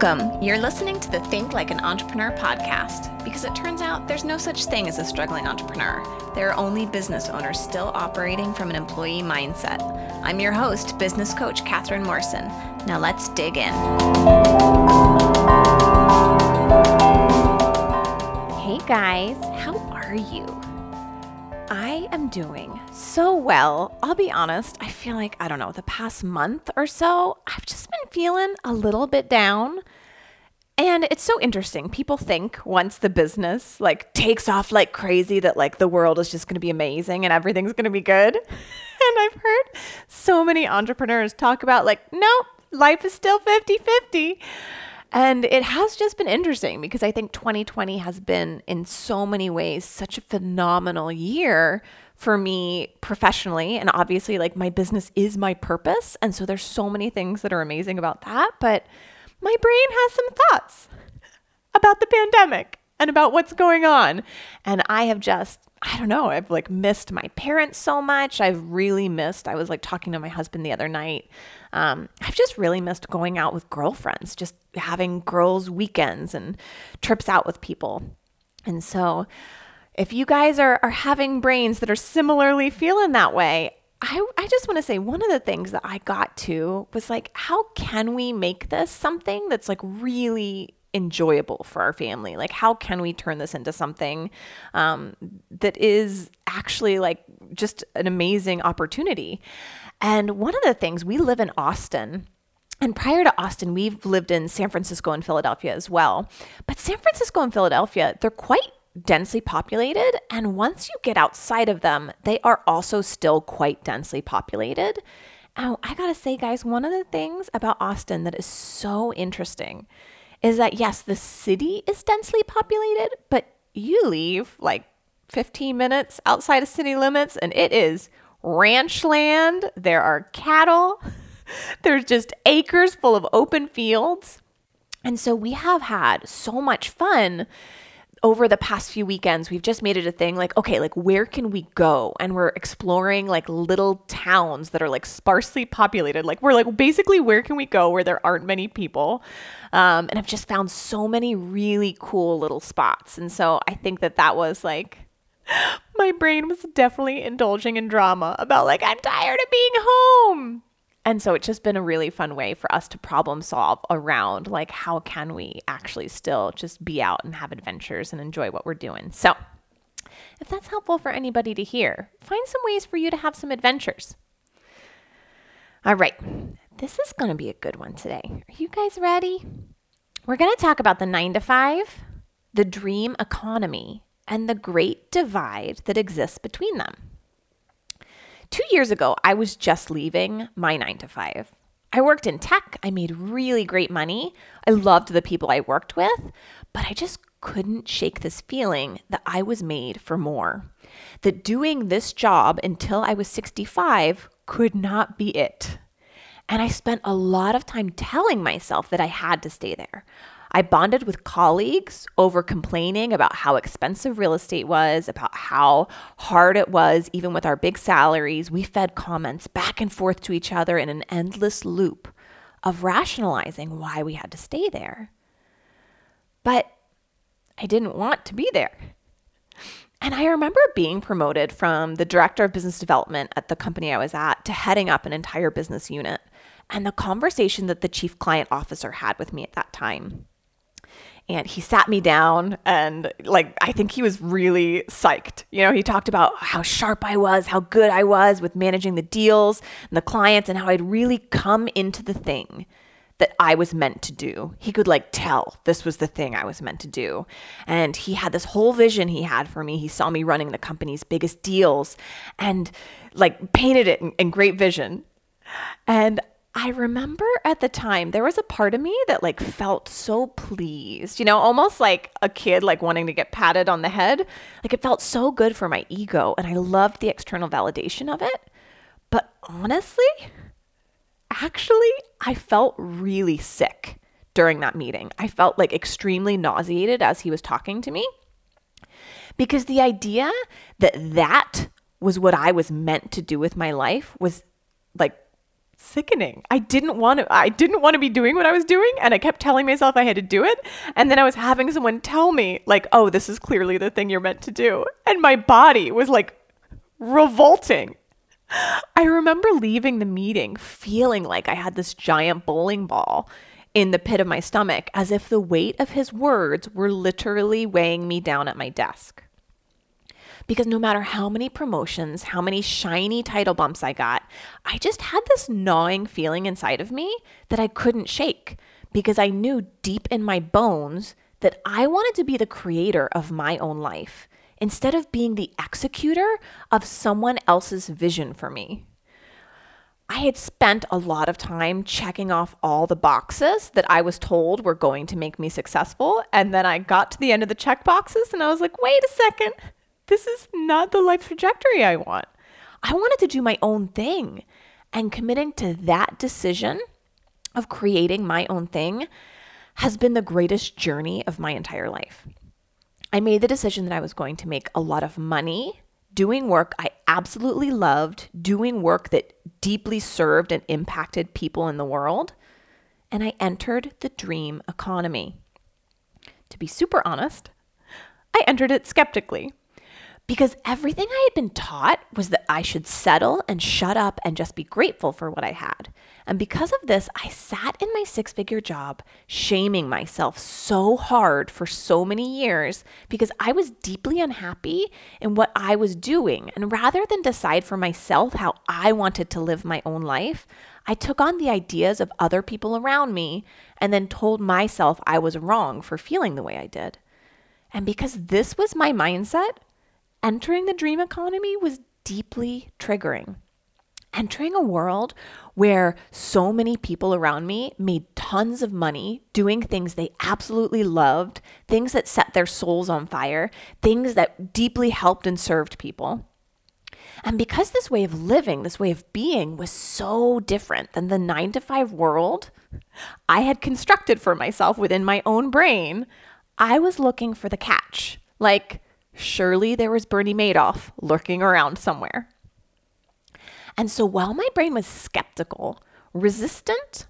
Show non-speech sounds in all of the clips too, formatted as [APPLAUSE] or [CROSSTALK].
Welcome. You're listening to the Think Like an Entrepreneur podcast because it turns out there's no such thing as a struggling entrepreneur. There are only business owners still operating from an employee mindset. I'm your host, business coach Catherine Morrison. Now let's dig in. Hey guys, how are you? I am doing so well. I'll be honest, I feel like, I don't know, the past month or so, I've just feeling a little bit down. And it's so interesting. People think once the business like takes off like crazy that like the world is just going to be amazing and everything's going to be good. [LAUGHS] and I've heard so many entrepreneurs talk about like, nope, life is still 50-50. And it has just been interesting because I think 2020 has been, in so many ways, such a phenomenal year for me professionally. And obviously, like my business is my purpose. And so there's so many things that are amazing about that. But my brain has some thoughts about the pandemic and about what's going on. And I have just, I don't know, I've like missed my parents so much. I've really missed, I was like talking to my husband the other night um, I've just really missed going out with girlfriends, just having girls' weekends and trips out with people. And so, if you guys are, are having brains that are similarly feeling that way, I, I just want to say one of the things that I got to was like, how can we make this something that's like really enjoyable for our family? Like, how can we turn this into something um, that is actually like just an amazing opportunity? And one of the things, we live in Austin. And prior to Austin, we've lived in San Francisco and Philadelphia as well. But San Francisco and Philadelphia, they're quite densely populated. And once you get outside of them, they are also still quite densely populated. I gotta say, guys, one of the things about Austin that is so interesting is that, yes, the city is densely populated, but you leave like 15 minutes outside of city limits and it is ranch land, there are cattle, [LAUGHS] there's just acres full of open fields. And so we have had so much fun over the past few weekends. We've just made it a thing like, okay, like where can we go? And we're exploring like little towns that are like sparsely populated. Like we're like, basically, where can we go where there aren't many people? Um, and I've just found so many really cool little spots. And so I think that that was like, [GASPS] my brain was definitely indulging in drama about like I'm tired of being home. And so it's just been a really fun way for us to problem solve around like how can we actually still just be out and have adventures and enjoy what we're doing. So, if that's helpful for anybody to hear, find some ways for you to have some adventures. All right. This is going to be a good one today. Are you guys ready? We're going to talk about the 9 to 5, the dream economy, and the great divide that exists between them. Two years ago, I was just leaving my nine to five. I worked in tech, I made really great money, I loved the people I worked with, but I just couldn't shake this feeling that I was made for more. That doing this job until I was 65 could not be it. And I spent a lot of time telling myself that I had to stay there. I bonded with colleagues over complaining about how expensive real estate was, about how hard it was, even with our big salaries. We fed comments back and forth to each other in an endless loop of rationalizing why we had to stay there. But I didn't want to be there. And I remember being promoted from the director of business development at the company I was at to heading up an entire business unit. And the conversation that the chief client officer had with me at that time and he sat me down and like i think he was really psyched. You know he talked about how sharp i was how good i was with managing the deals and the clients and how i'd really come into the thing that i was meant to do. He could like tell this was the thing i was meant to do. And he had this whole vision he had for me. He saw me running the company's biggest deals and like painted it in, in great vision. And I remember at the time there was a part of me that like felt so pleased, you know, almost like a kid like wanting to get patted on the head. Like it felt so good for my ego and I loved the external validation of it. But honestly, actually, I felt really sick during that meeting. I felt like extremely nauseated as he was talking to me because the idea that that was what I was meant to do with my life was like sickening. I didn't want to I didn't want to be doing what I was doing and I kept telling myself I had to do it and then I was having someone tell me like, "Oh, this is clearly the thing you're meant to do." And my body was like revolting. I remember leaving the meeting feeling like I had this giant bowling ball in the pit of my stomach as if the weight of his words were literally weighing me down at my desk. Because no matter how many promotions, how many shiny title bumps I got, I just had this gnawing feeling inside of me that I couldn't shake because I knew deep in my bones that I wanted to be the creator of my own life instead of being the executor of someone else's vision for me. I had spent a lot of time checking off all the boxes that I was told were going to make me successful. And then I got to the end of the check boxes and I was like, wait a second, this is not the life trajectory I want. I wanted to do my own thing. And committing to that decision of creating my own thing has been the greatest journey of my entire life. I made the decision that I was going to make a lot of money doing work I absolutely loved, doing work that deeply served and impacted people in the world. And I entered the dream economy. To be super honest, I entered it skeptically because everything I had been taught was that I should settle and shut up and just be grateful for what I had. And because of this, I sat in my six figure job, shaming myself so hard for so many years because I was deeply unhappy in what I was doing. And rather than decide for myself how I wanted to live my own life, I took on the ideas of other people around me and then told myself I was wrong for feeling the way I did. And because this was my mindset, entering the dream economy was deeply triggering. Entering a world where so many people around me made tons of money doing things they absolutely loved, things that set their souls on fire, things that deeply helped and served people. And because this way of living, this way of being was so different than the nine to five world I had constructed for myself within my own brain, I was looking for the catch. Like, surely there was Bernie Madoff lurking around somewhere. And so while my brain was skeptical, resistant,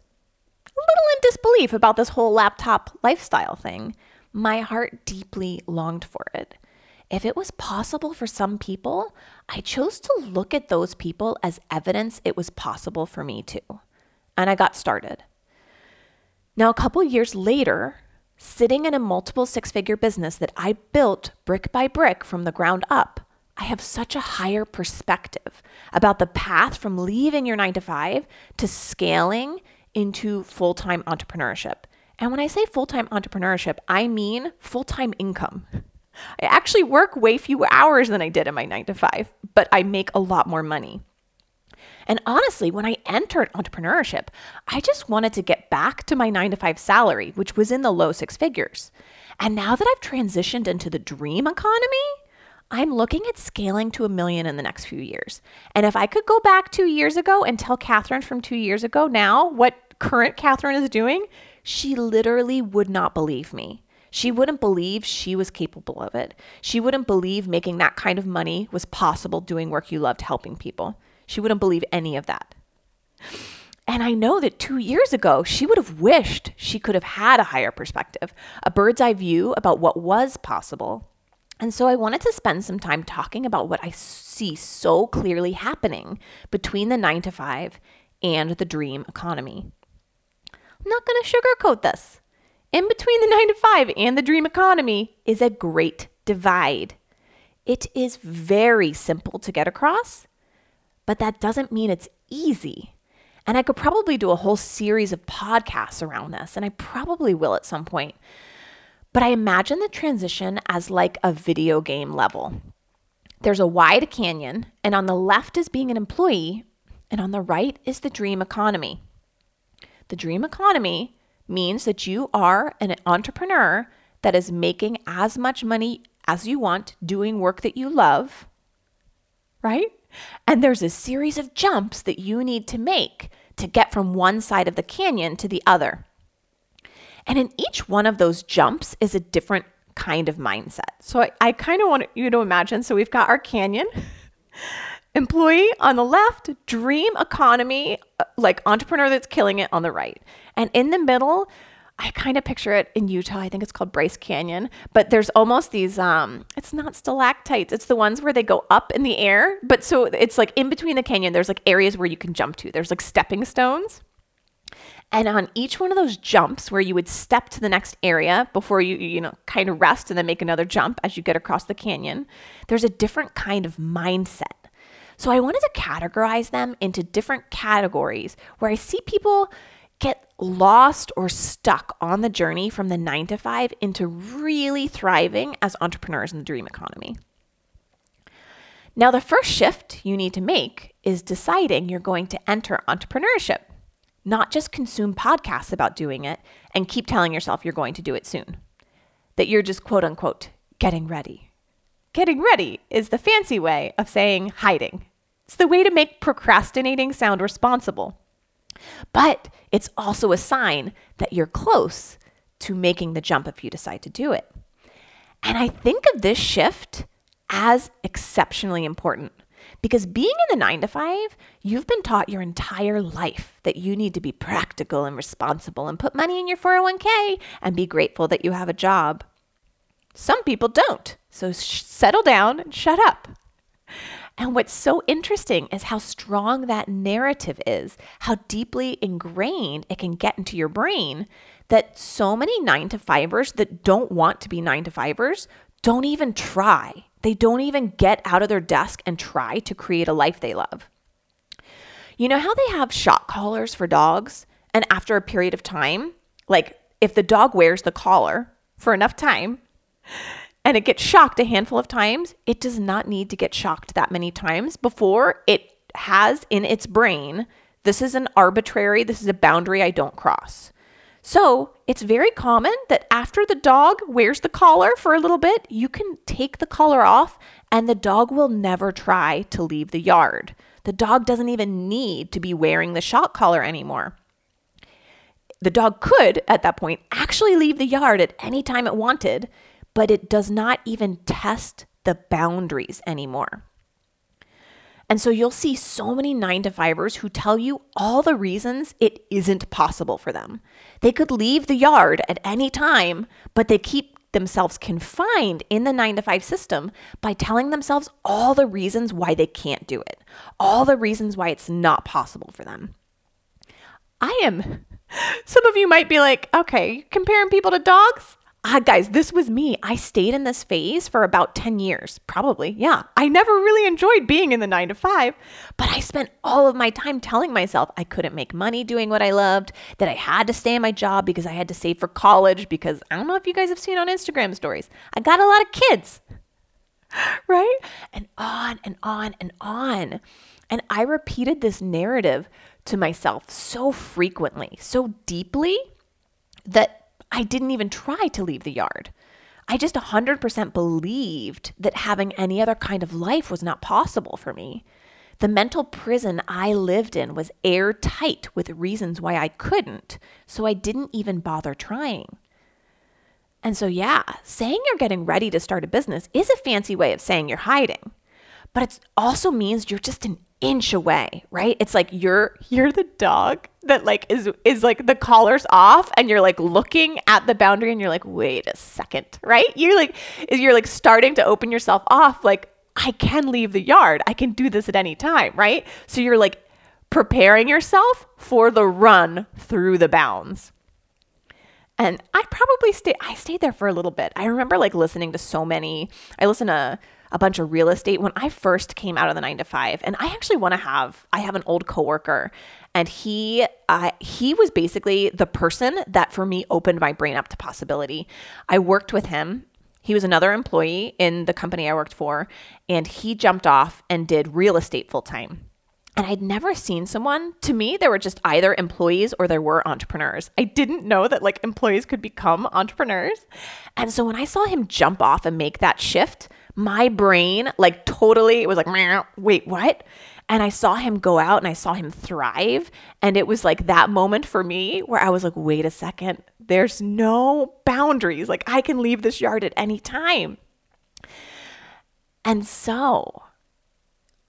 a little in disbelief about this whole laptop lifestyle thing, my heart deeply longed for it. If it was possible for some people, I chose to look at those people as evidence it was possible for me too. And I got started. Now, a couple years later, sitting in a multiple six figure business that I built brick by brick from the ground up, I have such a higher perspective about the path from leaving your nine to five to scaling into full time entrepreneurship. And when I say full time entrepreneurship, I mean full time income. I actually work way fewer hours than I did in my nine to five, but I make a lot more money. And honestly, when I entered entrepreneurship, I just wanted to get back to my nine to five salary, which was in the low six figures. And now that I've transitioned into the dream economy, I'm looking at scaling to a million in the next few years. And if I could go back two years ago and tell Catherine from two years ago now what current Catherine is doing, she literally would not believe me. She wouldn't believe she was capable of it. She wouldn't believe making that kind of money was possible doing work you loved helping people. She wouldn't believe any of that. And I know that two years ago, she would have wished she could have had a higher perspective, a bird's eye view about what was possible. And so I wanted to spend some time talking about what I see so clearly happening between the nine to five and the dream economy. I'm not going to sugarcoat this. In between the nine to five and the dream economy is a great divide. It is very simple to get across, but that doesn't mean it's easy. And I could probably do a whole series of podcasts around this, and I probably will at some point. But I imagine the transition as like a video game level. There's a wide canyon, and on the left is being an employee, and on the right is the dream economy. The dream economy means that you are an entrepreneur that is making as much money as you want doing work that you love, right? And there's a series of jumps that you need to make to get from one side of the canyon to the other. And in each one of those jumps is a different kind of mindset. So I, I kind of want you to imagine so we've got our canyon. [LAUGHS] employee on the left, dream economy, uh, like entrepreneur that's killing it on the right. And in the middle, I kind of picture it in Utah. I think it's called Bryce Canyon, but there's almost these um it's not stalactites. It's the ones where they go up in the air, but so it's like in between the canyon there's like areas where you can jump to. There's like stepping stones. And on each one of those jumps where you would step to the next area before you, you know, kind of rest and then make another jump as you get across the canyon, there's a different kind of mindset. So I wanted to categorize them into different categories where I see people get lost or stuck on the journey from the nine to five into really thriving as entrepreneurs in the dream economy. Now, the first shift you need to make is deciding you're going to enter entrepreneurship not just consume podcasts about doing it and keep telling yourself you're going to do it soon. That you're just quote unquote getting ready. Getting ready is the fancy way of saying hiding. It's the way to make procrastinating sound responsible. But it's also a sign that you're close to making the jump if you decide to do it. And I think of this shift as exceptionally important because being in the nine to five, you've been taught your entire life that you need to be practical and responsible and put money in your 401k and be grateful that you have a job. Some people don't. So sh- settle down and shut up. And what's so interesting is how strong that narrative is, how deeply ingrained it can get into your brain that so many nine to fivers that don't want to be nine to fivers don't even try. They don't even get out of their desk and try to create a life they love. You know how they have shock collars for dogs? And after a period of time, like if the dog wears the collar for enough time and it gets shocked a handful of times, it does not need to get shocked that many times before it has in its brain this is an arbitrary, this is a boundary I don't cross. So it's very common that after the dog wears the collar for a little bit, you can take the collar off and the dog will never try to leave the yard. The dog doesn't even need to be wearing the shock collar anymore. The dog could, at that point, actually leave the yard at any time it wanted, but it does not even test the boundaries anymore. And so you'll see so many nine to fivers who tell you all the reasons it isn't possible for them. They could leave the yard at any time, but they keep themselves confined in the nine to five system by telling themselves all the reasons why they can't do it, all the reasons why it's not possible for them. I am. [LAUGHS] Some of you might be like, okay, comparing people to dogs? Ah, guys, this was me. I stayed in this phase for about 10 years, probably. Yeah. I never really enjoyed being in the nine to five, but I spent all of my time telling myself I couldn't make money doing what I loved, that I had to stay in my job because I had to save for college. Because I don't know if you guys have seen on Instagram stories, I got a lot of kids, [LAUGHS] right? And on and on and on. And I repeated this narrative to myself so frequently, so deeply that I didn't even try to leave the yard. I just 100% believed that having any other kind of life was not possible for me. The mental prison I lived in was airtight with reasons why I couldn't, so I didn't even bother trying. And so, yeah, saying you're getting ready to start a business is a fancy way of saying you're hiding, but it also means you're just an inch away, right? It's like you're you're the dog that like is is like the collar's off and you're like looking at the boundary and you're like, "Wait a second, right? You're like you're like starting to open yourself off like I can leave the yard. I can do this at any time, right? So you're like preparing yourself for the run through the bounds. And I probably stayed I stayed there for a little bit. I remember like listening to so many I listened to a bunch of real estate when I first came out of the nine to five. And I actually want to have, I have an old coworker and he, uh, he was basically the person that for me opened my brain up to possibility. I worked with him. He was another employee in the company I worked for, and he jumped off and did real estate full time. And I'd never seen someone, to me, there were just either employees or there were entrepreneurs. I didn't know that like employees could become entrepreneurs. And so when I saw him jump off and make that shift, my brain like totally it was like wait what? And i saw him go out and i saw him thrive. And it was like that moment for me where i was like wait a second. There's no boundaries. Like i can leave this yard at any time. And so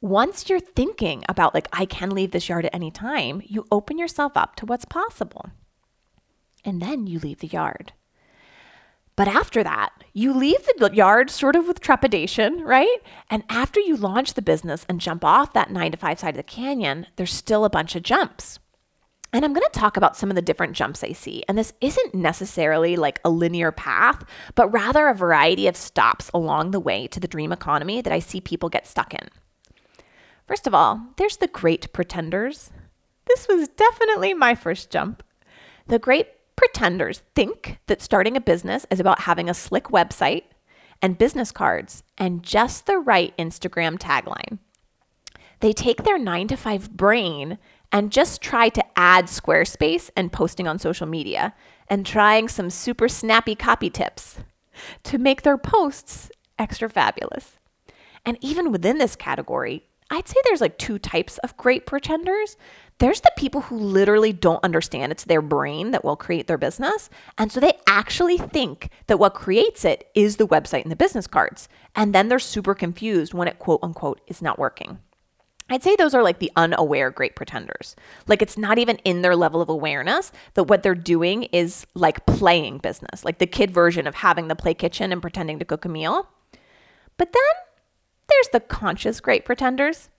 once you're thinking about, like, I can leave this yard at any time, you open yourself up to what's possible. And then you leave the yard. But after that, you leave the yard sort of with trepidation, right? And after you launch the business and jump off that nine to five side of the canyon, there's still a bunch of jumps. And I'm going to talk about some of the different jumps I see. And this isn't necessarily like a linear path, but rather a variety of stops along the way to the dream economy that I see people get stuck in. First of all, there's the great pretenders. This was definitely my first jump. The great pretenders think that starting a business is about having a slick website and business cards and just the right Instagram tagline. They take their nine to five brain and just try to add Squarespace and posting on social media and trying some super snappy copy tips to make their posts extra fabulous. And even within this category, I'd say there's like two types of great pretenders. There's the people who literally don't understand it's their brain that will create their business. And so they actually think that what creates it is the website and the business cards. And then they're super confused when it quote unquote is not working. I'd say those are like the unaware great pretenders. Like it's not even in their level of awareness that what they're doing is like playing business, like the kid version of having the play kitchen and pretending to cook a meal. But then there's the conscious great pretenders.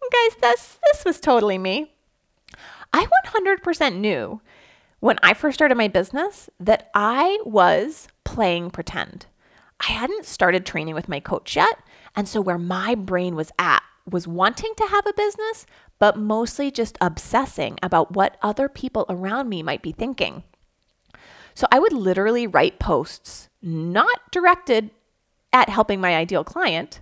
Guys, this this was totally me. I 100% knew when I first started my business that I was playing pretend. I hadn't started training with my coach yet, and so where my brain was at was wanting to have a business, but mostly just obsessing about what other people around me might be thinking. So I would literally write posts not directed at helping my ideal client.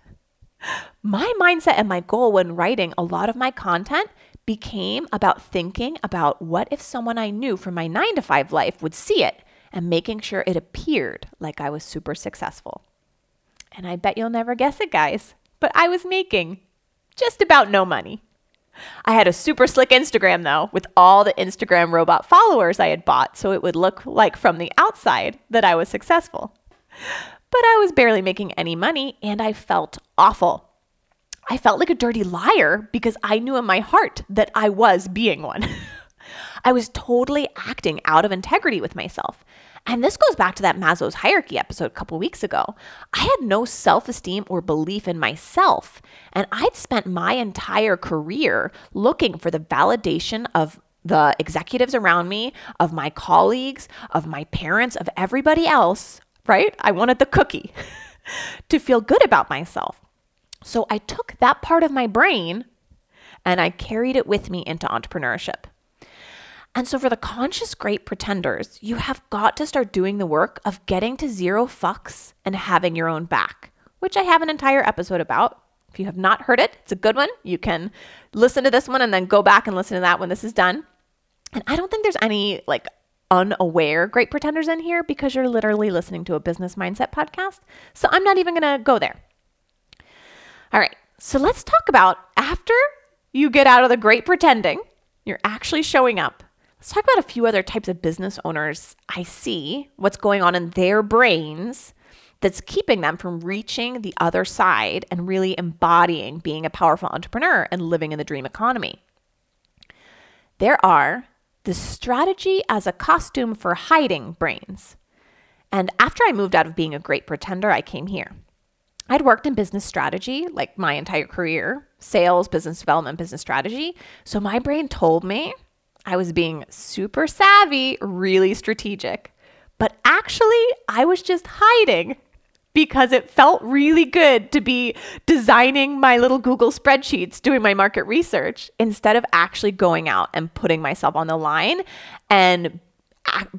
My mindset and my goal when writing a lot of my content became about thinking about what if someone I knew from my nine to five life would see it and making sure it appeared like I was super successful. And I bet you'll never guess it, guys, but I was making just about no money. I had a super slick Instagram though, with all the Instagram robot followers I had bought, so it would look like from the outside that I was successful. But I was barely making any money and I felt awful. I felt like a dirty liar because I knew in my heart that I was being one. [LAUGHS] I was totally acting out of integrity with myself. And this goes back to that Maslow's hierarchy episode a couple weeks ago. I had no self esteem or belief in myself. And I'd spent my entire career looking for the validation of the executives around me, of my colleagues, of my parents, of everybody else, right? I wanted the cookie [LAUGHS] to feel good about myself. So I took that part of my brain and I carried it with me into entrepreneurship. And so, for the conscious great pretenders, you have got to start doing the work of getting to zero fucks and having your own back, which I have an entire episode about. If you have not heard it, it's a good one. You can listen to this one and then go back and listen to that when this is done. And I don't think there's any like unaware great pretenders in here because you're literally listening to a business mindset podcast. So I'm not even going to go there. All right. So let's talk about after you get out of the great pretending, you're actually showing up Let's talk about a few other types of business owners I see, what's going on in their brains that's keeping them from reaching the other side and really embodying being a powerful entrepreneur and living in the dream economy. There are the strategy as a costume for hiding brains. And after I moved out of being a great pretender, I came here. I'd worked in business strategy like my entire career sales, business development, business strategy. So my brain told me I was being super savvy, really strategic. But actually, I was just hiding because it felt really good to be designing my little Google spreadsheets, doing my market research, instead of actually going out and putting myself on the line and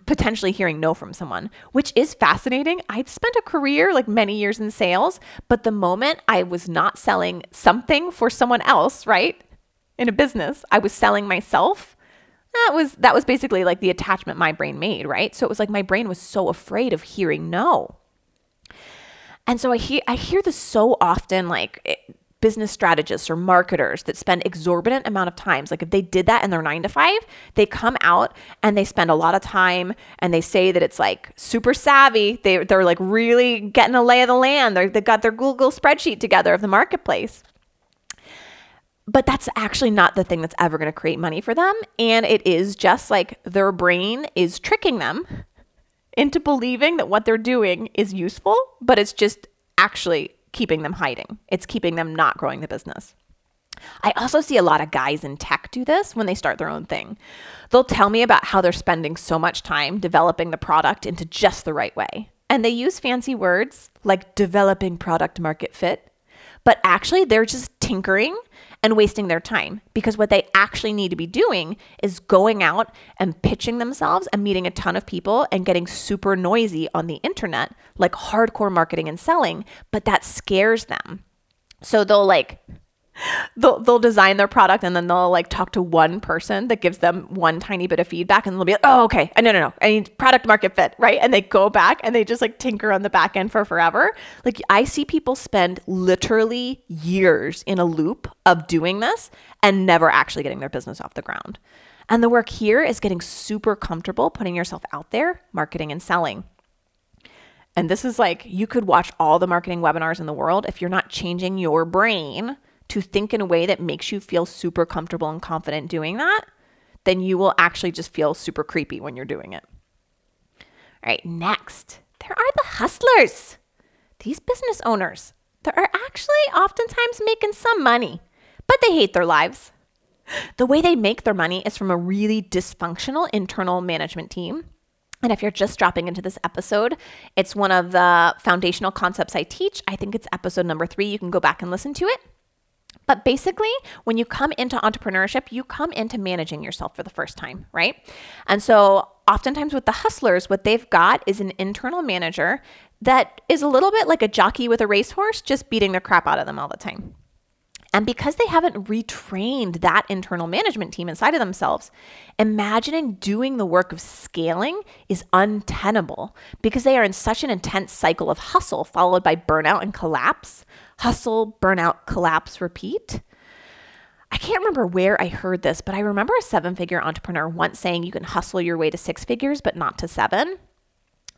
potentially hearing no from someone, which is fascinating. I'd spent a career, like many years in sales, but the moment I was not selling something for someone else, right, in a business, I was selling myself that was that was basically like the attachment my brain made, right? So it was like my brain was so afraid of hearing no. And so I hear I hear this so often like it, business strategists or marketers that spend exorbitant amount of times like if they did that in their 9 to 5 they come out and they spend a lot of time and they say that it's like super savvy. They, they're like really getting a lay of the land. They're, they got their google spreadsheet together of the marketplace. But that's actually not the thing that's ever going to create money for them. And it is just like their brain is tricking them into believing that what they're doing is useful, but it's just actually keeping them hiding. It's keeping them not growing the business. I also see a lot of guys in tech do this when they start their own thing. They'll tell me about how they're spending so much time developing the product into just the right way. And they use fancy words like developing product market fit, but actually they're just tinkering and wasting their time because what they actually need to be doing is going out and pitching themselves and meeting a ton of people and getting super noisy on the internet, like hardcore marketing and selling, but that scares them. So they'll like they'll, they'll design their product and then they'll like talk to one person that gives them one tiny bit of feedback and they'll be like, oh, okay. Uh, no, no, no. I need product market fit, right? And they go back and they just like tinker on the back end for forever. Like I see people spend literally years in a loop of doing this and never actually getting their business off the ground. And the work here is getting super comfortable putting yourself out there, marketing and selling. And this is like, you could watch all the marketing webinars in the world. If you're not changing your brain to think in a way that makes you feel super comfortable and confident doing that, then you will actually just feel super creepy when you're doing it. All right, next, there are the hustlers. These business owners, they are actually oftentimes making some money, but they hate their lives. The way they make their money is from a really dysfunctional internal management team. And if you're just dropping into this episode, it's one of the foundational concepts I teach. I think it's episode number three. You can go back and listen to it. But basically, when you come into entrepreneurship, you come into managing yourself for the first time, right? And so, oftentimes with the hustlers, what they've got is an internal manager that is a little bit like a jockey with a racehorse, just beating the crap out of them all the time. And because they haven't retrained that internal management team inside of themselves, imagining doing the work of scaling is untenable because they are in such an intense cycle of hustle followed by burnout and collapse hustle, burnout, collapse, repeat. I can't remember where I heard this, but I remember a seven figure entrepreneur once saying you can hustle your way to six figures, but not to seven.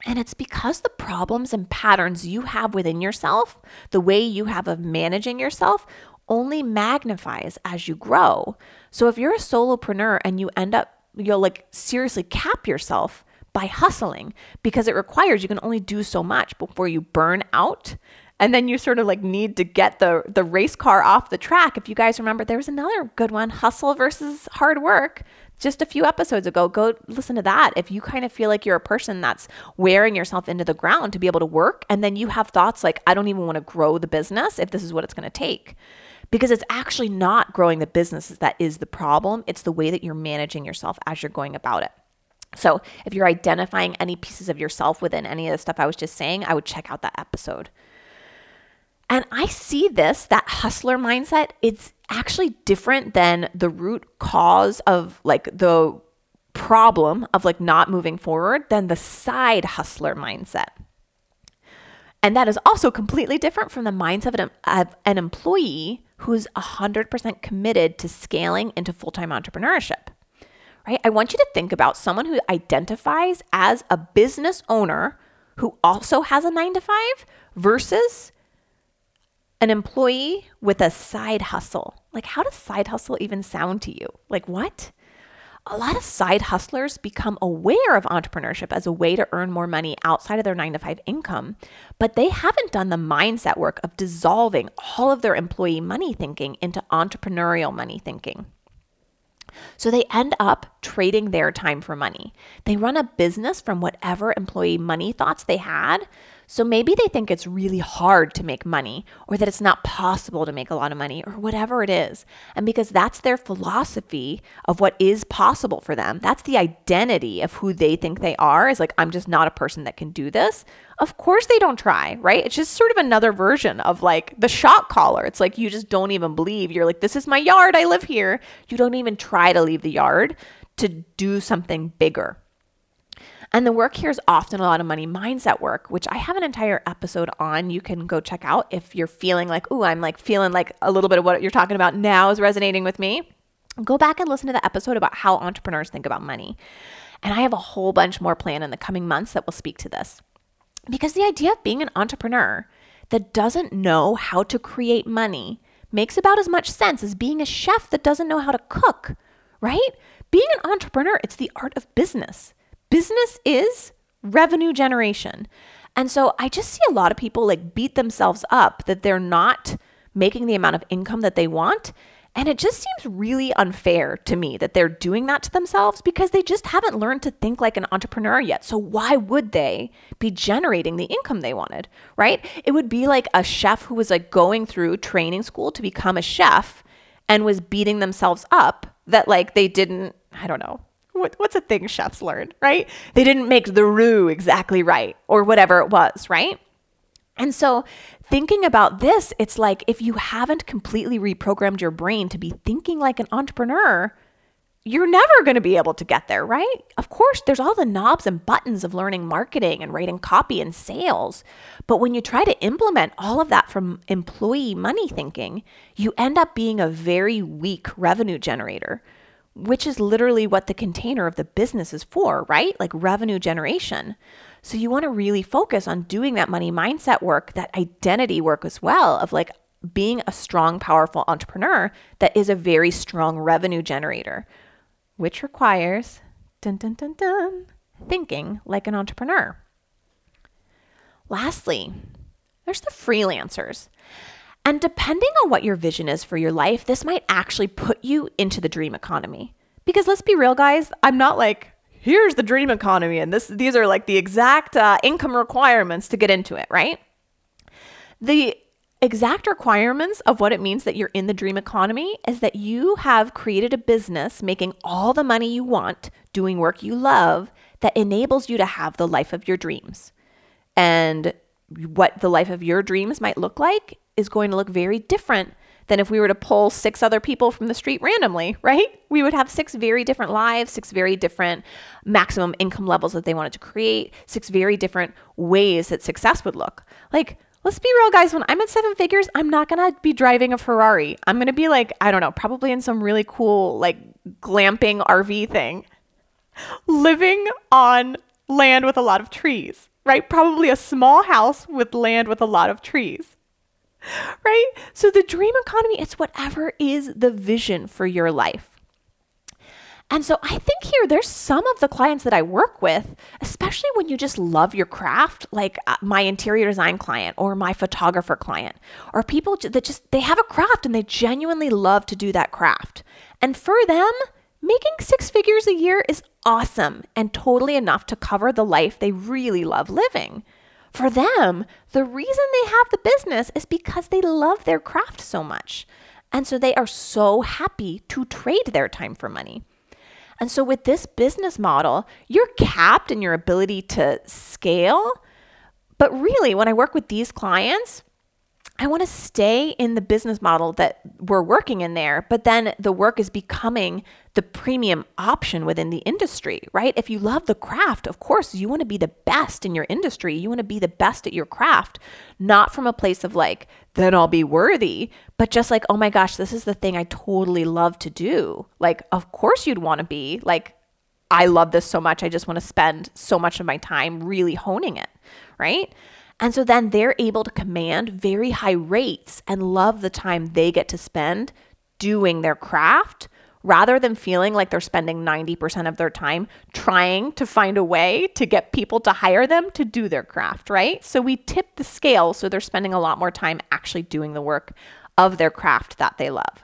And it's because the problems and patterns you have within yourself, the way you have of managing yourself, only magnifies as you grow. So if you're a solopreneur and you end up, you'll like seriously cap yourself by hustling because it requires you can only do so much before you burn out and then you sort of like need to get the the race car off the track. If you guys remember, there was another good one, hustle versus hard work. Just a few episodes ago, go listen to that. If you kind of feel like you're a person that's wearing yourself into the ground to be able to work, and then you have thoughts like, I don't even want to grow the business if this is what it's going to take. Because it's actually not growing the business that is the problem. It's the way that you're managing yourself as you're going about it. So, if you're identifying any pieces of yourself within any of the stuff I was just saying, I would check out that episode. And I see this, that hustler mindset, it's actually different than the root cause of like the problem of like not moving forward than the side hustler mindset. And that is also completely different from the mindset of an, of an employee who's 100% committed to scaling into full time entrepreneurship. Right? I want you to think about someone who identifies as a business owner who also has a nine to five versus an employee with a side hustle. Like, how does side hustle even sound to you? Like, what? A lot of side hustlers become aware of entrepreneurship as a way to earn more money outside of their nine to five income, but they haven't done the mindset work of dissolving all of their employee money thinking into entrepreneurial money thinking. So they end up trading their time for money. They run a business from whatever employee money thoughts they had so maybe they think it's really hard to make money or that it's not possible to make a lot of money or whatever it is. And because that's their philosophy of what is possible for them, that's the identity of who they think they are is like, I'm just not a person that can do this. Of course they don't try, right? It's just sort of another version of like the shot caller. It's like you just don't even believe. You're like, this is my yard. I live here. You don't even try to leave the yard to do something bigger. And the work here is often a lot of money mindset work, which I have an entire episode on. You can go check out if you're feeling like, oh, I'm like feeling like a little bit of what you're talking about now is resonating with me. Go back and listen to the episode about how entrepreneurs think about money. And I have a whole bunch more planned in the coming months that will speak to this. Because the idea of being an entrepreneur that doesn't know how to create money makes about as much sense as being a chef that doesn't know how to cook, right? Being an entrepreneur, it's the art of business. Business is revenue generation. And so I just see a lot of people like beat themselves up that they're not making the amount of income that they want. And it just seems really unfair to me that they're doing that to themselves because they just haven't learned to think like an entrepreneur yet. So why would they be generating the income they wanted, right? It would be like a chef who was like going through training school to become a chef and was beating themselves up that like they didn't, I don't know, what, what's a thing chefs learn, right? They didn't make the roux exactly right or whatever it was, right? And so, thinking about this, it's like if you haven't completely reprogrammed your brain to be thinking like an entrepreneur, you're never going to be able to get there, right? Of course, there's all the knobs and buttons of learning marketing and writing copy and sales. But when you try to implement all of that from employee money thinking, you end up being a very weak revenue generator which is literally what the container of the business is for, right? Like revenue generation. So you want to really focus on doing that money mindset work, that identity work as well, of like being a strong, powerful entrepreneur that is a very strong revenue generator, which requires dun dun dun dun thinking like an entrepreneur. Lastly, there's the freelancers. And depending on what your vision is for your life, this might actually put you into the dream economy. Because let's be real, guys, I'm not like, here's the dream economy, and this these are like the exact uh, income requirements to get into it, right? The exact requirements of what it means that you're in the dream economy is that you have created a business making all the money you want, doing work you love that enables you to have the life of your dreams. And what the life of your dreams might look like is going to look very different than if we were to pull six other people from the street randomly, right? We would have six very different lives, six very different maximum income levels that they wanted to create, six very different ways that success would look. Like, let's be real, guys. When I'm at seven figures, I'm not gonna be driving a Ferrari. I'm gonna be like, I don't know, probably in some really cool, like, glamping RV thing, living on land with a lot of trees, right? Probably a small house with land with a lot of trees [LAUGHS] right? So the dream economy, it's whatever is the vision for your life. And so I think here there's some of the clients that I work with, especially when you just love your craft, like uh, my interior design client or my photographer client, or people that just they have a craft and they genuinely love to do that craft. And for them, making six figures a year is awesome and totally enough to cover the life they really love living. For them, the reason they have the business is because they love their craft so much. And so they are so happy to trade their time for money. And so with this business model, you're capped in your ability to scale. But really, when I work with these clients, I want to stay in the business model that we're working in there, but then the work is becoming the premium option within the industry, right? If you love the craft, of course, you want to be the best in your industry. You want to be the best at your craft, not from a place of like, then I'll be worthy, but just like, oh my gosh, this is the thing I totally love to do. Like, of course, you'd want to be like, I love this so much. I just want to spend so much of my time really honing it, right? And so then they're able to command very high rates and love the time they get to spend doing their craft rather than feeling like they're spending 90% of their time trying to find a way to get people to hire them to do their craft, right? So we tip the scale so they're spending a lot more time actually doing the work of their craft that they love.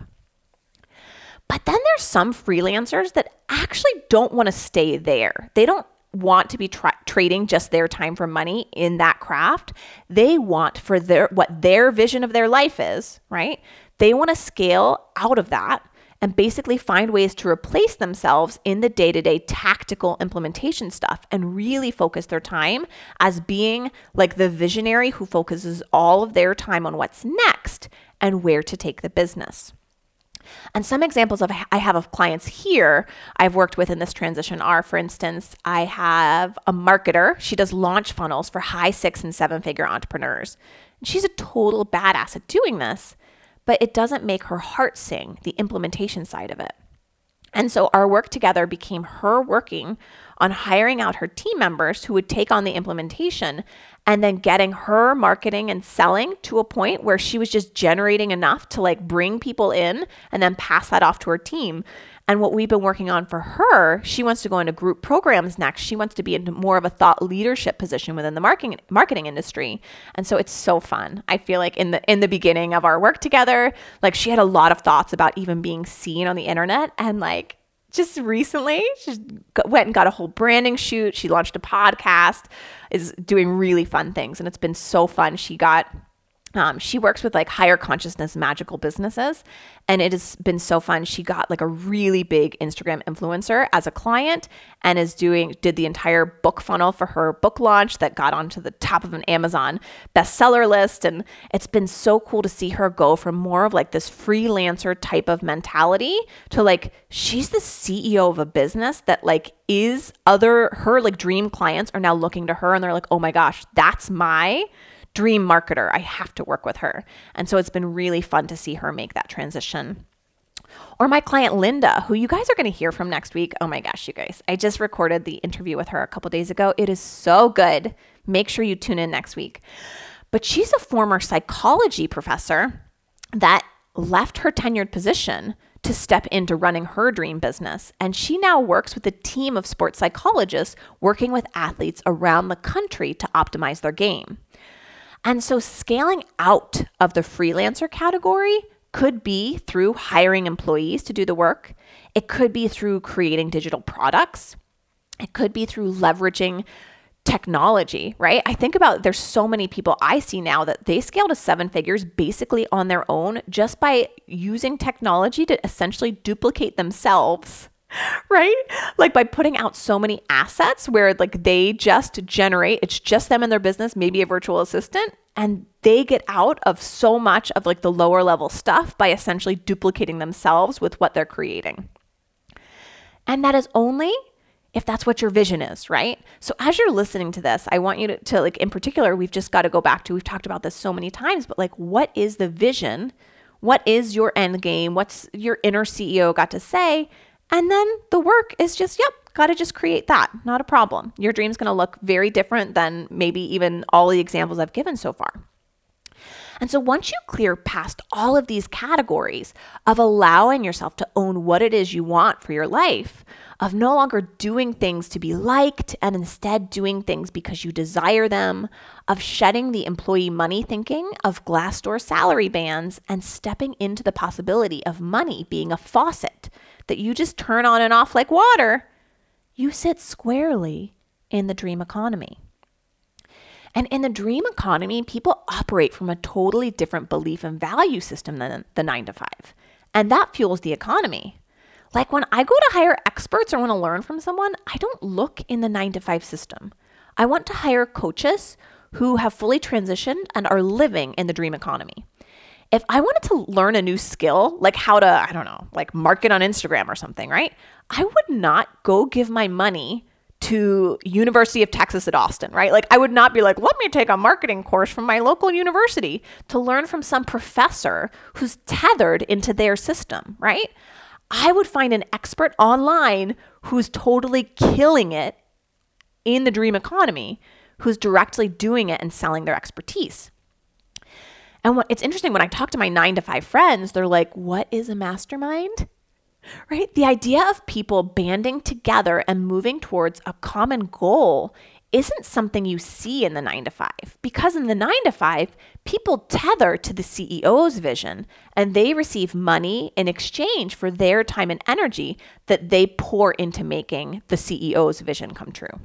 But then there's some freelancers that actually don't want to stay there. They don't want to be tra- trading just their time for money in that craft. They want for their what their vision of their life is, right? They want to scale out of that and basically find ways to replace themselves in the day-to-day tactical implementation stuff and really focus their time as being like the visionary who focuses all of their time on what's next and where to take the business. And some examples of I have of clients here I've worked with in this transition are, for instance, I have a marketer. She does launch funnels for high six and seven figure entrepreneurs. And she's a total badass at doing this, but it doesn't make her heart sing, the implementation side of it. And so our work together became her working on hiring out her team members who would take on the implementation and then getting her marketing and selling to a point where she was just generating enough to like bring people in and then pass that off to her team. And what we've been working on for her, she wants to go into group programs next. She wants to be in more of a thought leadership position within the marketing marketing industry. And so it's so fun. I feel like in the in the beginning of our work together, like she had a lot of thoughts about even being seen on the internet and like just recently she went and got a whole branding shoot she launched a podcast is doing really fun things and it's been so fun she got um, she works with like higher consciousness magical businesses and it has been so fun. She got like a really big instagram influencer as a client and is doing did the entire book funnel for her book launch that got onto the top of an amazon bestseller list. And it's been so cool to see her go from more of like this freelancer type of mentality to like she's the ceo of a business that like is other her like dream clients are now looking to her and they're like oh my gosh that's my dream marketer. I have to work with her. And so it's been really fun to see her make that transition. Or my client Linda, who you guys are going to hear from next week. Oh my gosh, you guys. I just recorded the interview with her a couple days ago. It is so good. Make sure you tune in next week. But she's a former psychology professor that left her tenured position to step into running her dream business. And she now works with a team of sports psychologists working with athletes around the country to optimize their game. And so scaling out of the freelancer category could be through hiring employees to do the work. It could be through creating digital products. It could be through leveraging technology, right? I think about there's so many people I see now that they scale to seven figures basically on their own just by using technology to essentially duplicate themselves [LAUGHS] right? Like by putting out so many assets where like they just generate, it's just them and their business, maybe a virtual assistant, and they get out of so much of like the lower level stuff by essentially duplicating themselves with what they're creating. And that is only if that's what your vision is, right? So as you're listening to this, I want you to, to like in particular, we've just got to go back to we've talked about this so many times, but like what is the vision? What is your end game? What's your inner CEO got to say? And then the work is just, yep, got to just create that. Not a problem. Your dream's going to look very different than maybe even all the examples I've given so far. And so once you clear past all of these categories of allowing yourself to own what it is you want for your life, of no longer doing things to be liked and instead doing things because you desire them, of shedding the employee money thinking of Glassdoor salary bands and stepping into the possibility of money being a faucet that you just turn on and off like water, you sit squarely in the dream economy. And in the dream economy, people operate from a totally different belief and value system than the nine to five. And that fuels the economy. Like when I go to hire experts or want to learn from someone, I don't look in the nine to five system. I want to hire coaches who have fully transitioned and are living in the dream economy if I wanted to learn a new skill, like how to, I don't know, like market on Instagram or something, right? I would not go give my money to University of Texas at Austin, right? Like I would not be like, let me take a marketing course from my local university to learn from some professor who's tethered into their system, right? I would find an expert online who's totally killing it in the dream economy, who's directly doing it and selling their expertise. And what, it's interesting when I talk to my nine to five friends, they're like, what is a mastermind? Right? The idea of people banding together and moving towards a common goal isn't something you see in the nine to five. Because in the nine to five, people tether to the CEO's vision and they receive money in exchange for their time and energy that they pour into making the CEO's vision come true.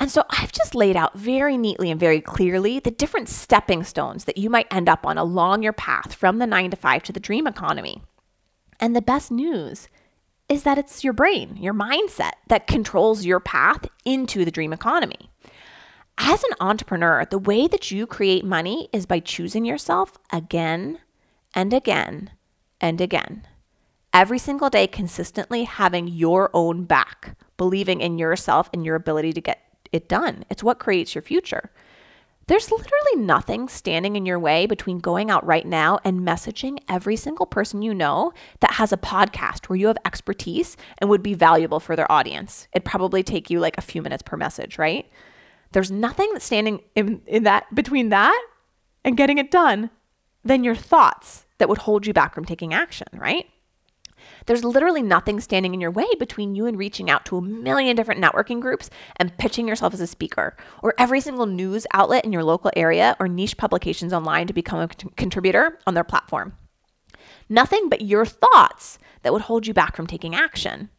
And so I've just laid out very neatly and very clearly the different stepping stones that you might end up on along your path from the nine to five to the dream economy. And the best news is that it's your brain, your mindset that controls your path into the dream economy. As an entrepreneur, the way that you create money is by choosing yourself again and again and again. Every single day, consistently having your own back, believing in yourself and your ability to get it done. It's what creates your future. There's literally nothing standing in your way between going out right now and messaging every single person you know that has a podcast where you have expertise and would be valuable for their audience. It'd probably take you like a few minutes per message, right? There's nothing that's standing in, in that between that and getting it done than your thoughts that would hold you back from taking action, right? There's literally nothing standing in your way between you and reaching out to a million different networking groups and pitching yourself as a speaker, or every single news outlet in your local area or niche publications online to become a contributor on their platform. Nothing but your thoughts that would hold you back from taking action.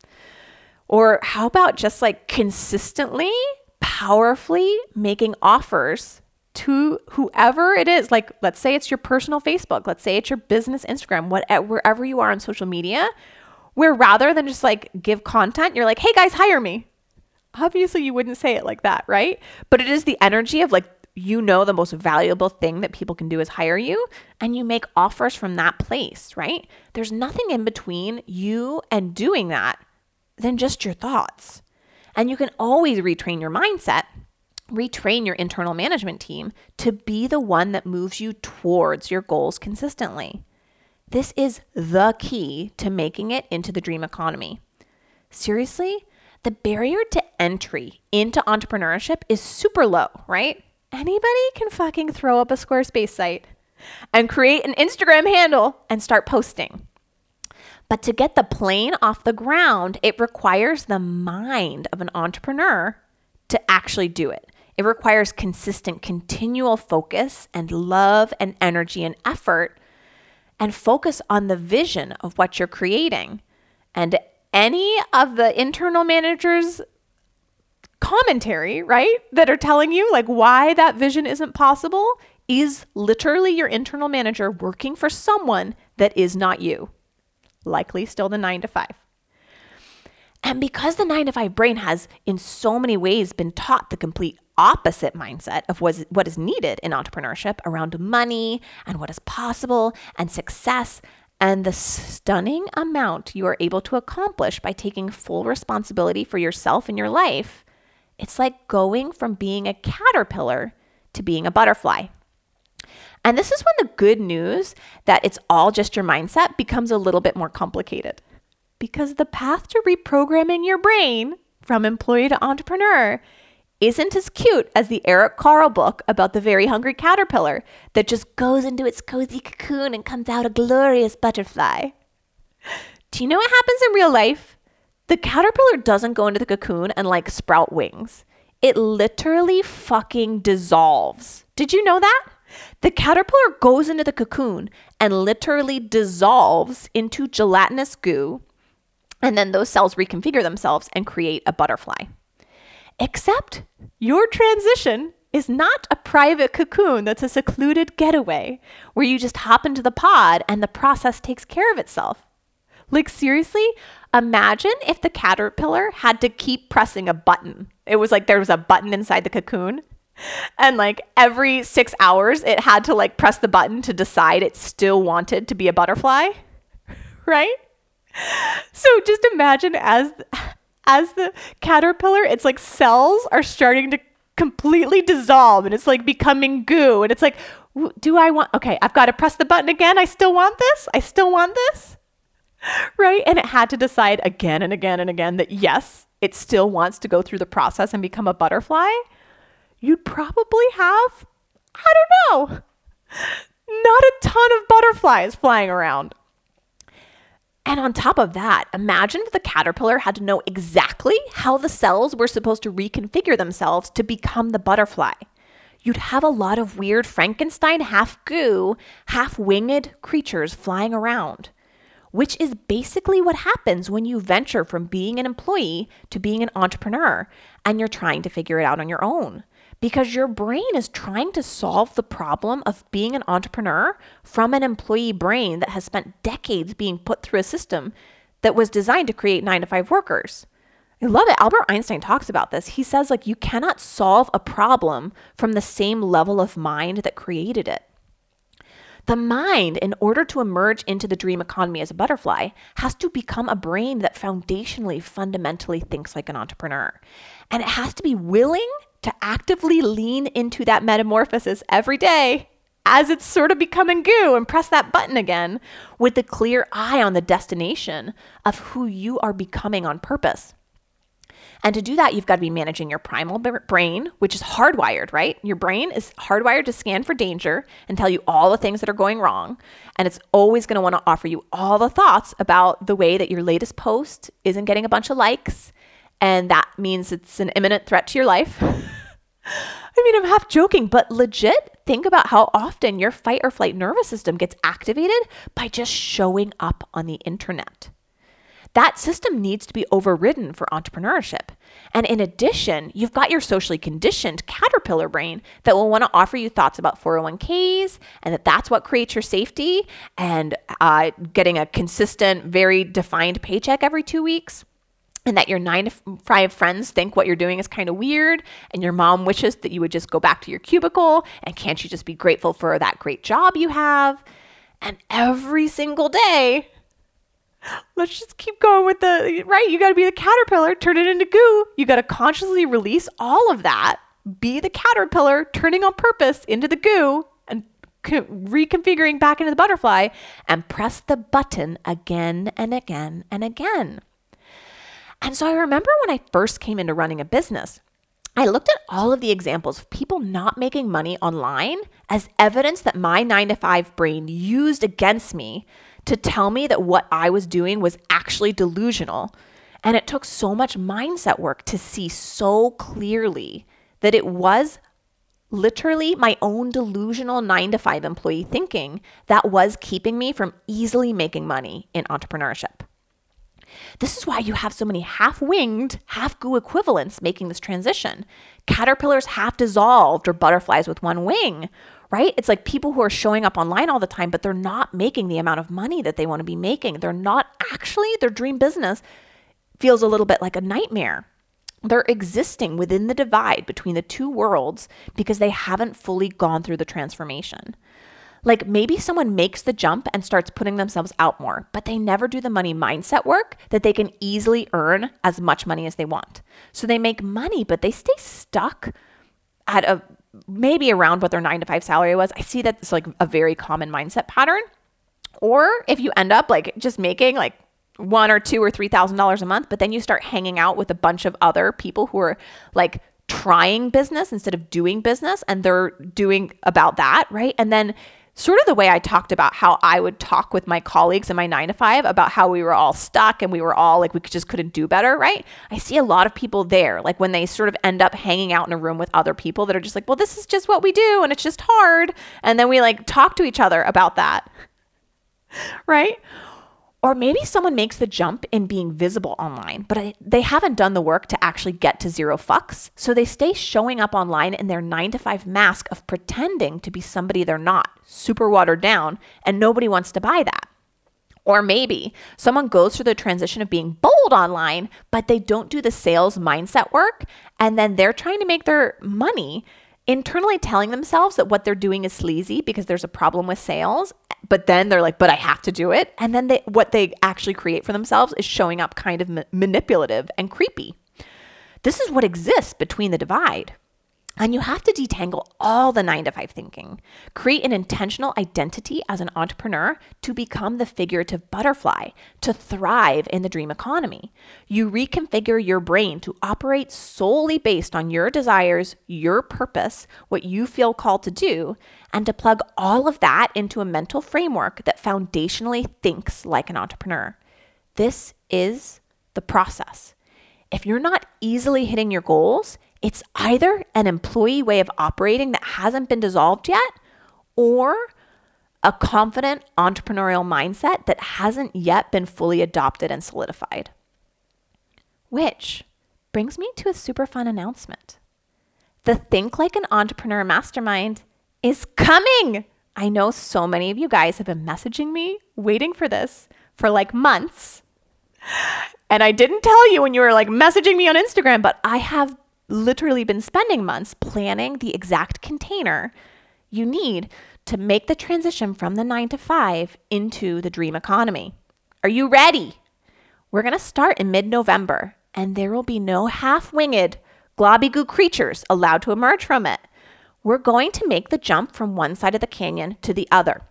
Or how about just like consistently, powerfully making offers to whoever it is. Like, let's say it's your personal Facebook, let's say it's your business Instagram, whatever, wherever you are on social media, where rather than just like give content, you're like, hey guys, hire me. Obviously, you wouldn't say it like that, right? But it is the energy of like, you know, the most valuable thing that people can do is hire you, and you make offers from that place, right? There's nothing in between you and doing that than just your thoughts. And you can always retrain your mindset retrain your internal management team to be the one that moves you towards your goals consistently. This is the key to making it into the dream economy. Seriously, the barrier to entry into entrepreneurship is super low, right? Anybody can fucking throw up a Squarespace site and create an Instagram handle and start posting. But to get the plane off the ground, it requires the mind of an entrepreneur to actually do it. It requires consistent, continual focus and love and energy and effort and focus on the vision of what you're creating. And any of the internal managers commentary, right, that are telling you like why that vision isn't possible is literally your internal manager working for someone that is not you. Likely still the 9 to 5. And because the 9 to 5 brain has in so many ways been taught the complete opposite mindset of what is needed in entrepreneurship around money and what is possible and success and the stunning amount you are able to accomplish by taking full responsibility for yourself and your life, it's like going from being a caterpillar to being a butterfly. And this is when the good news that it's all just your mindset becomes a little bit more complicated. Because the path to reprogramming your brain from employee to entrepreneur isn't as cute as the Eric Carle book about the very hungry caterpillar that just goes into its cozy cocoon and comes out a glorious butterfly. Do you know what happens in real life? The caterpillar doesn't go into the cocoon and like sprout wings. It literally fucking dissolves. Did you know that? The caterpillar goes into the cocoon and literally dissolves into gelatinous goo, and then those cells reconfigure themselves and create a butterfly. Except your transition is not a private cocoon that's a secluded getaway where you just hop into the pod and the process takes care of itself. Like, seriously, imagine if the caterpillar had to keep pressing a button. It was like there was a button inside the cocoon. And like every six hours, it had to like press the button to decide it still wanted to be a butterfly, [LAUGHS] right? So just imagine as as the caterpillar, it's like cells are starting to completely dissolve and it's like becoming goo. And it's like, do I want, okay, I've got to press the button again. I still want this. I still want this. [LAUGHS] Right. And it had to decide again and again and again that yes, it still wants to go through the process and become a butterfly. You'd probably have, I don't know, not a ton of butterflies flying around. And on top of that, imagine if the caterpillar had to know exactly how the cells were supposed to reconfigure themselves to become the butterfly. You'd have a lot of weird Frankenstein half goo, half winged creatures flying around, which is basically what happens when you venture from being an employee to being an entrepreneur and you're trying to figure it out on your own because your brain is trying to solve the problem of being an entrepreneur from an employee brain that has spent decades being put through a system that was designed to create nine to five workers. I love it. Albert Einstein talks about this. He says, like, you cannot solve a problem from the same level of mind that created it. The mind, in order to emerge into the dream economy as a butterfly, has to become a brain that foundationally, fundamentally thinks like an entrepreneur. And it has to be willing to actively lean into that metamorphosis every day as it's sort of becoming goo and press that button again with the clear eye on the destination of who you are becoming on purpose. And to do that, you've got to be managing your primal brain, which is hardwired, right? Your brain is hardwired to scan for danger and tell you all the things that are going wrong. And it's always going to want to offer you all the thoughts about the way that your latest post isn't getting a bunch of likes. And that means it's an imminent threat to your life. [LAUGHS] I mean, I'm half joking, but legit, think about how often your fight or flight nervous system gets activated by just showing up on the internet. That system needs to be overridden for entrepreneurship. And in addition, you've got your socially conditioned caterpillar brain that will want to offer you thoughts about 401ks and that that's what creates your safety and uh, getting a consistent, very defined paycheck every two weeks and that your nine to five friends think what you're doing is kind of weird, and your mom wishes that you would just go back to your cubicle, and can't you just be grateful for that great job you have? And every single day, let's just keep going with the right. You got to be the caterpillar, turn it into goo. You got to consciously release all of that. Be the caterpillar, turning on purpose into the goo and reconfiguring back into the butterfly, and press the button again and again and again. And so I remember when I first came into running a business, I looked at all of the examples of people not making money online as evidence that my nine to five brain used against me to tell me that what I was doing was actually delusional. And it took so much mindset work to see so clearly that it was literally my own delusional nine to five employee thinking that was keeping me from easily making money in entrepreneurship. This is why you have so many half winged, half goo equivalents making this transition. Caterpillars half dissolved or butterflies with one wing, right? It's like people who are showing up online all the time, but they're not making the amount of money that they want to be making. They're not actually, their dream business feels a little bit like a nightmare. They're existing within the divide between the two worlds because they haven't fully gone through the transformation. Like maybe someone makes the jump and starts putting themselves out more, but they never do the money mindset work that they can easily earn as much money as they want. So they make money, but they stay stuck at a maybe around what their nine to five salary was. I see that it's like a very common mindset pattern. Or if you end up like just making like one or two or three thousand dollars a month, but then you start hanging out with a bunch of other people who are like trying business instead of doing business and they're doing about that, right? And then sort of the way I talked about how I would talk with my colleagues in my nine to five about how we were all stuck and we were all like, we just couldn't do better, right? I see a lot of people there, like when they sort of end up hanging out in a room with other people that are just like, well, this is just what we do and it's just hard. And then we like talk to each other about that, [LAUGHS] right? Or maybe someone makes the jump in being visible online, but they haven't done the work to actually get to zero fucks. So they stay showing up online in their nine to five mask of pretending to be somebody they're not, super watered down, and nobody wants to buy that. Or maybe someone goes through the transition of being bold online, but they don't do the sales mindset work, and then they're trying to make their money internally telling themselves that what they're doing is sleazy because there's a problem with sales but then they're like but i have to do it. And then they what they actually create for themselves is showing up kind of ma- manipulative and creepy. This is what exists between the divide and you have to detangle all the nine to five thinking. Create an intentional identity as an entrepreneur to become the figurative butterfly, to thrive in the dream economy. You reconfigure your brain to operate solely based on your desires, your purpose, what you feel called to do, and to plug all of that into a mental framework that foundationally thinks like an entrepreneur. This is the process. If you're not easily hitting your goals, it's either an employee way of operating that hasn't been dissolved yet or a confident entrepreneurial mindset that hasn't yet been fully adopted and solidified. Which brings me to a super fun announcement. The Think Like an Entrepreneur Mastermind is coming. I know so many of you guys have been messaging me waiting for this for like months. And I didn't tell you when you were like messaging me on Instagram, but I have literally been spending months planning the exact container you need to make the transition from the nine to five into the dream economy. Are you ready? We're going to start in mid November, and there will be no half winged, globby goo creatures allowed to emerge from it. We're going to make the jump from one side of the canyon to the other.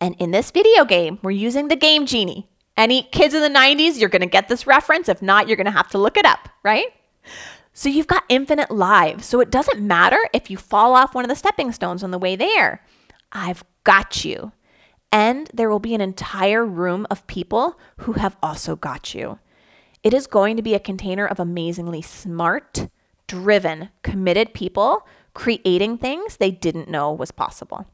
And in this video game, we're using the Game Genie. Any kids in the 90s, you're going to get this reference. If not, you're going to have to look it up, right? So you've got infinite lives. So it doesn't matter if you fall off one of the stepping stones on the way there. I've got you. And there will be an entire room of people who have also got you. It is going to be a container of amazingly smart, driven, committed people creating things they didn't know was possible.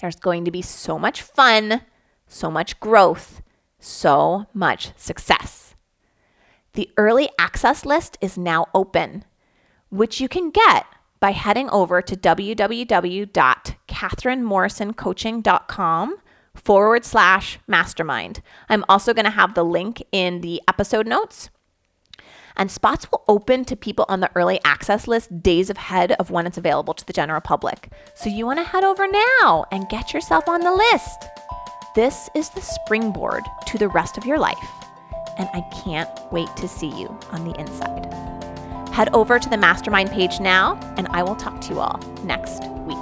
There's going to be so much fun, so much growth, so much success. The early access list is now open, which you can get by heading over to www.catherinemorrisoncoaching.com forward slash mastermind. I'm also going to have the link in the episode notes. And spots will open to people on the early access list days ahead of when it's available to the general public. So you want to head over now and get yourself on the list. This is the springboard to the rest of your life and I can't wait to see you on the inside. Head over to the mastermind page now, and I will talk to you all next week.